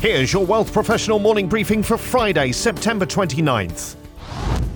Here's your Wealth Professional morning briefing for Friday, September 29th.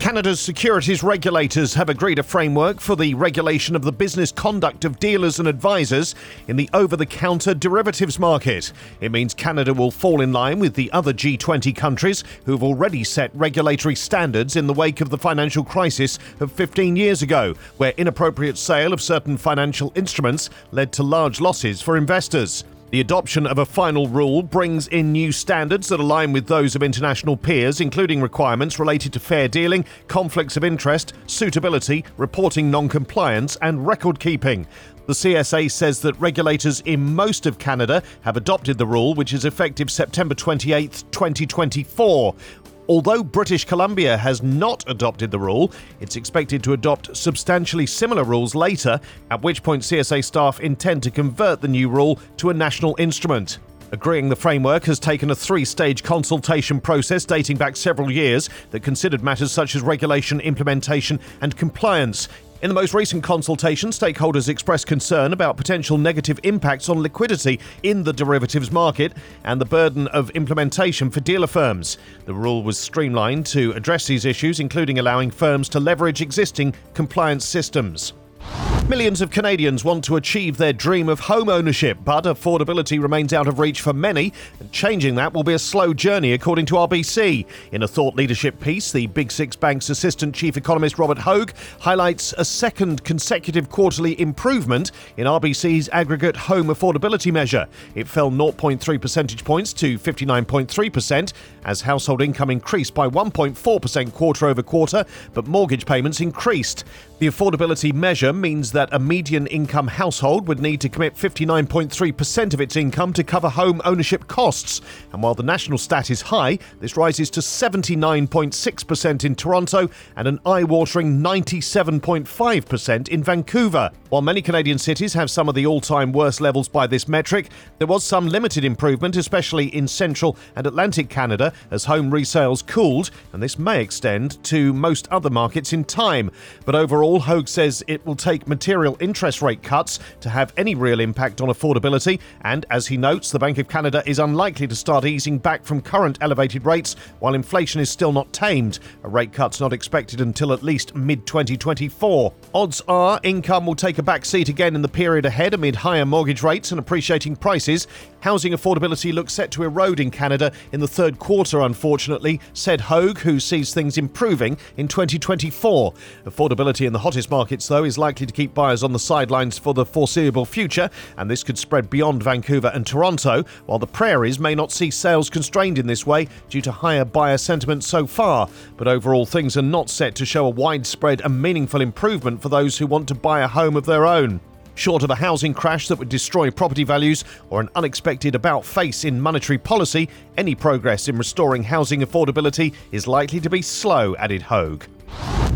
Canada's securities regulators have agreed a framework for the regulation of the business conduct of dealers and advisors in the over the counter derivatives market. It means Canada will fall in line with the other G20 countries who've already set regulatory standards in the wake of the financial crisis of 15 years ago, where inappropriate sale of certain financial instruments led to large losses for investors. The adoption of a final rule brings in new standards that align with those of international peers, including requirements related to fair dealing, conflicts of interest, suitability, reporting non compliance, and record keeping. The CSA says that regulators in most of Canada have adopted the rule, which is effective September 28, 2024. Although British Columbia has not adopted the rule, it's expected to adopt substantially similar rules later, at which point CSA staff intend to convert the new rule to a national instrument. Agreeing the framework has taken a three stage consultation process dating back several years that considered matters such as regulation, implementation, and compliance, in the most recent consultation, stakeholders expressed concern about potential negative impacts on liquidity in the derivatives market and the burden of implementation for dealer firms. The rule was streamlined to address these issues, including allowing firms to leverage existing compliance systems. Millions of Canadians want to achieve their dream of home ownership, but affordability remains out of reach for many, and changing that will be a slow journey, according to RBC. In a thought leadership piece, the Big Six Bank's Assistant Chief Economist Robert Hogue highlights a second consecutive quarterly improvement in RBC's aggregate home affordability measure. It fell 0.3 percentage points to 59.3% as household income increased by 1.4% quarter over quarter, but mortgage payments increased. The affordability measure means that a median income household would need to commit 59.3% of its income to cover home ownership costs. And while the national stat is high, this rises to 79.6% in Toronto and an eye watering 97.5% in Vancouver. While many Canadian cities have some of the all time worst levels by this metric, there was some limited improvement, especially in central and Atlantic Canada, as home resales cooled, and this may extend to most other markets in time. But overall, Hogue says it will take material interest rate cuts to have any real impact on affordability, and as he notes, the Bank of Canada is unlikely to start easing back from current elevated rates while inflation is still not tamed. A rate cut's not expected until at least mid 2024. Odds are income will take a back seat again in the period ahead amid higher mortgage rates and appreciating prices. Housing affordability looks set to erode in Canada in the third quarter, unfortunately, said Hogue, who sees things improving in 2024. Affordability in the hottest markets, though, is likely to keep buyers on the sidelines for the foreseeable future, and this could spread beyond Vancouver and Toronto, while the prairies may not see sales constrained in this way due to higher buyer sentiment so far. But overall, things are not set to show a widespread and meaningful improvement for those who want to buy a home of their own. Short of a housing crash that would destroy property values or an unexpected about face in monetary policy, any progress in restoring housing affordability is likely to be slow, added Hogue.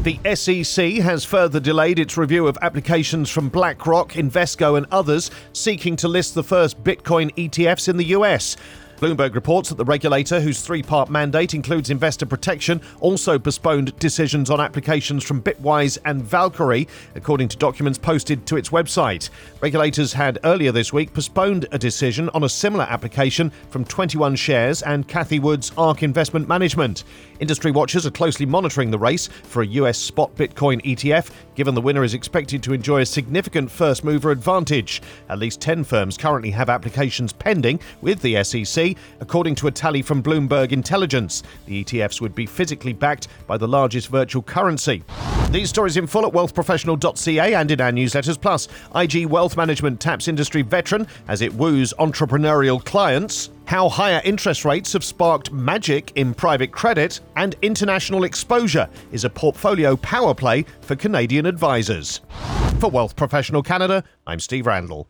The SEC has further delayed its review of applications from BlackRock, Invesco, and others seeking to list the first Bitcoin ETFs in the US. Bloomberg reports that the regulator, whose three part mandate includes investor protection, also postponed decisions on applications from Bitwise and Valkyrie, according to documents posted to its website. Regulators had earlier this week postponed a decision on a similar application from 21 Shares and Cathie Wood's ARK Investment Management. Industry watchers are closely monitoring the race for a US spot Bitcoin ETF, given the winner is expected to enjoy a significant first mover advantage. At least 10 firms currently have applications pending with the SEC according to a tally from Bloomberg Intelligence. The ETFs would be physically backed by the largest virtual currency. These stories in full at wealthprofessional.ca and in our newsletters. Plus, IG Wealth Management taps industry veteran as it woos entrepreneurial clients. How higher interest rates have sparked magic in private credit, and international exposure is a portfolio power play for Canadian advisors. For Wealth Professional Canada, I'm Steve Randall.